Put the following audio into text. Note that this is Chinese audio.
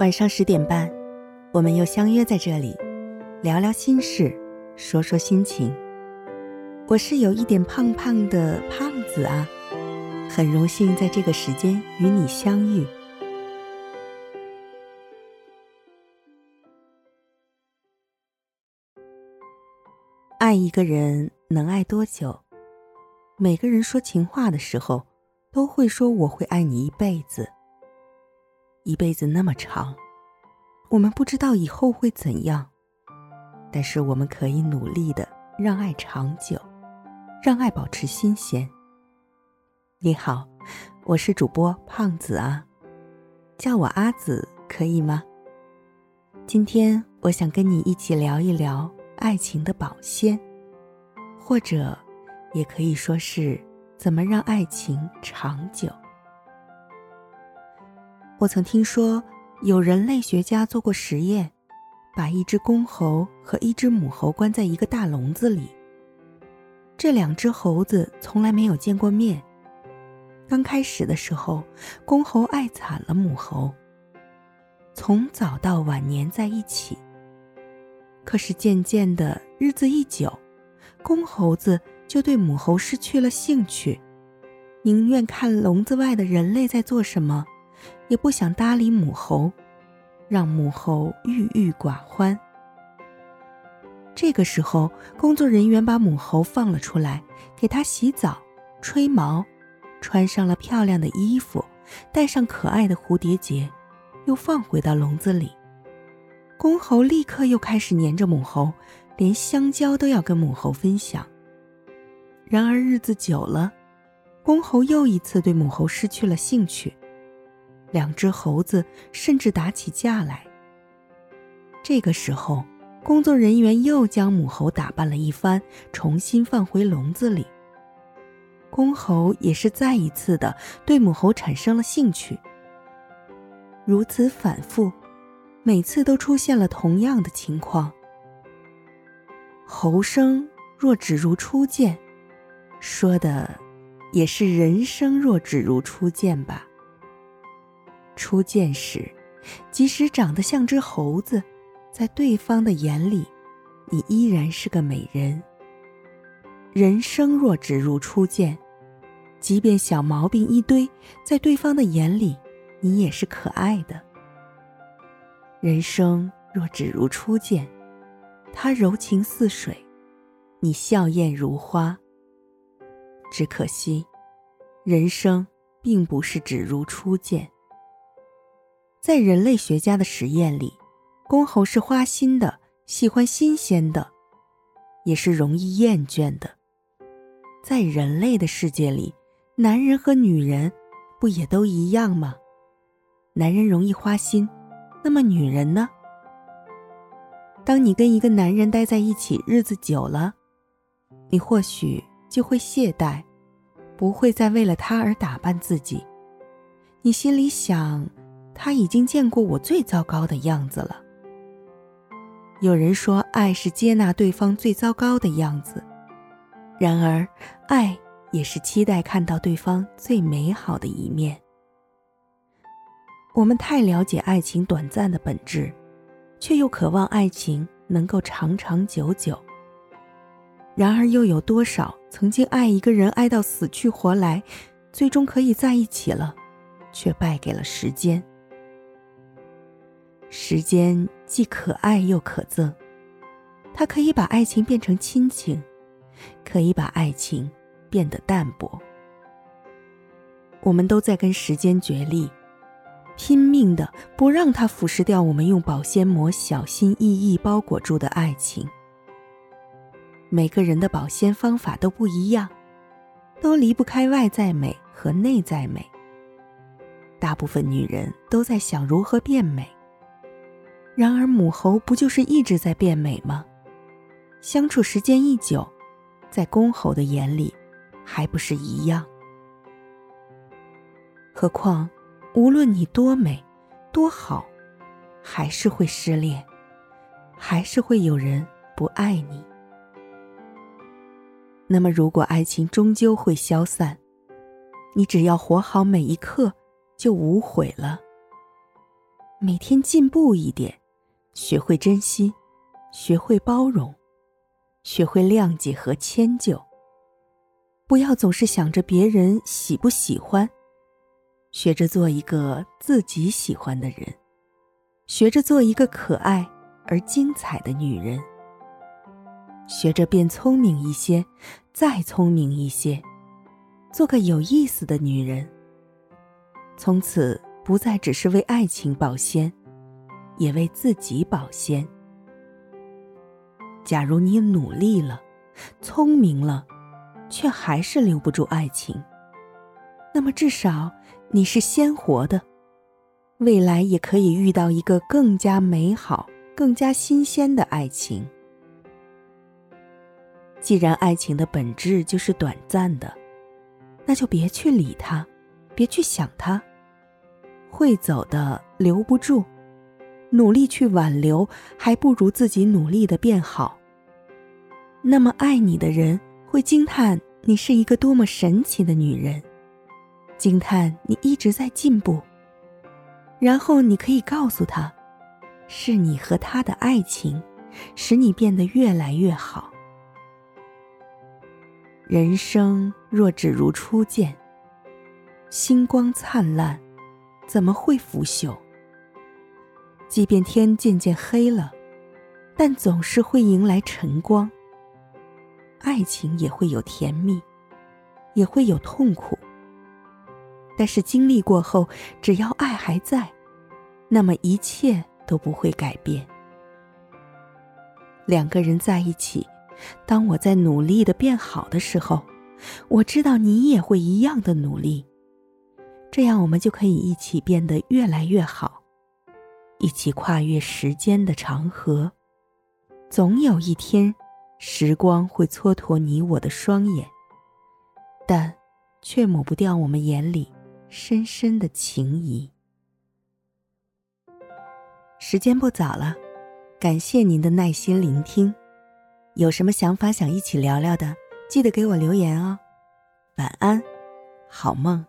晚上十点半，我们又相约在这里，聊聊心事，说说心情。我是有一点胖胖的胖子啊，很荣幸在这个时间与你相遇。爱一个人能爱多久？每个人说情话的时候，都会说我会爱你一辈子。一辈子那么长，我们不知道以后会怎样，但是我们可以努力的让爱长久，让爱保持新鲜。你好，我是主播胖子啊，叫我阿紫可以吗？今天我想跟你一起聊一聊爱情的保鲜，或者也可以说是怎么让爱情长久。我曾听说，有人类学家做过实验，把一只公猴和一只母猴关在一个大笼子里。这两只猴子从来没有见过面。刚开始的时候，公猴爱惨了母猴，从早到晚黏在一起。可是渐渐的，日子一久，公猴子就对母猴失去了兴趣，宁愿看笼子外的人类在做什么。也不想搭理母猴，让母猴郁郁寡欢。这个时候，工作人员把母猴放了出来，给它洗澡、吹毛，穿上了漂亮的衣服，戴上可爱的蝴蝶结，又放回到笼子里。公猴立刻又开始黏着母猴，连香蕉都要跟母猴分享。然而日子久了，公猴又一次对母猴失去了兴趣。两只猴子甚至打起架来。这个时候，工作人员又将母猴打扮了一番，重新放回笼子里。公猴也是再一次的对母猴产生了兴趣。如此反复，每次都出现了同样的情况。猴生若只如初见，说的也是人生若只如初见吧。初见时，即使长得像只猴子，在对方的眼里，你依然是个美人。人生若只如初见，即便小毛病一堆，在对方的眼里，你也是可爱的。人生若只如初见，他柔情似水，你笑靥如花。只可惜，人生并不是只如初见。在人类学家的实验里，公猴是花心的，喜欢新鲜的，也是容易厌倦的。在人类的世界里，男人和女人不也都一样吗？男人容易花心，那么女人呢？当你跟一个男人待在一起，日子久了，你或许就会懈怠，不会再为了他而打扮自己。你心里想。他已经见过我最糟糕的样子了。有人说，爱是接纳对方最糟糕的样子，然而，爱也是期待看到对方最美好的一面。我们太了解爱情短暂的本质，却又渴望爱情能够长长久久。然而，又有多少曾经爱一个人爱到死去活来，最终可以在一起了，却败给了时间？时间既可爱又可憎，它可以把爱情变成亲情，可以把爱情变得淡薄。我们都在跟时间角力，拼命的不让它腐蚀掉我们用保鲜膜小心翼翼包裹住的爱情。每个人的保鲜方法都不一样，都离不开外在美和内在美。大部分女人都在想如何变美。然而，母猴不就是一直在变美吗？相处时间一久，在公猴的眼里，还不是一样？何况，无论你多美、多好，还是会失恋，还是会有人不爱你。那么，如果爱情终究会消散，你只要活好每一刻，就无悔了。每天进步一点，学会珍惜，学会包容，学会谅解和迁就。不要总是想着别人喜不喜欢，学着做一个自己喜欢的人，学着做一个可爱而精彩的女人，学着变聪明一些，再聪明一些，做个有意思的女人。从此不再只是为爱情保鲜，也为自己保鲜。假如你努力了，聪明了。却还是留不住爱情，那么至少你是鲜活的，未来也可以遇到一个更加美好、更加新鲜的爱情。既然爱情的本质就是短暂的，那就别去理它，别去想它。会走的留不住，努力去挽留，还不如自己努力的变好。那么爱你的人。会惊叹你是一个多么神奇的女人，惊叹你一直在进步。然后你可以告诉他，是你和他的爱情，使你变得越来越好。人生若只如初见，星光灿烂，怎么会腐朽？即便天渐渐黑了，但总是会迎来晨光。爱情也会有甜蜜，也会有痛苦。但是经历过后，只要爱还在，那么一切都不会改变。两个人在一起，当我在努力的变好的时候，我知道你也会一样的努力。这样我们就可以一起变得越来越好，一起跨越时间的长河。总有一天。时光会蹉跎你我的双眼，但却抹不掉我们眼里深深的情谊。时间不早了，感谢您的耐心聆听。有什么想法想一起聊聊的，记得给我留言哦。晚安，好梦。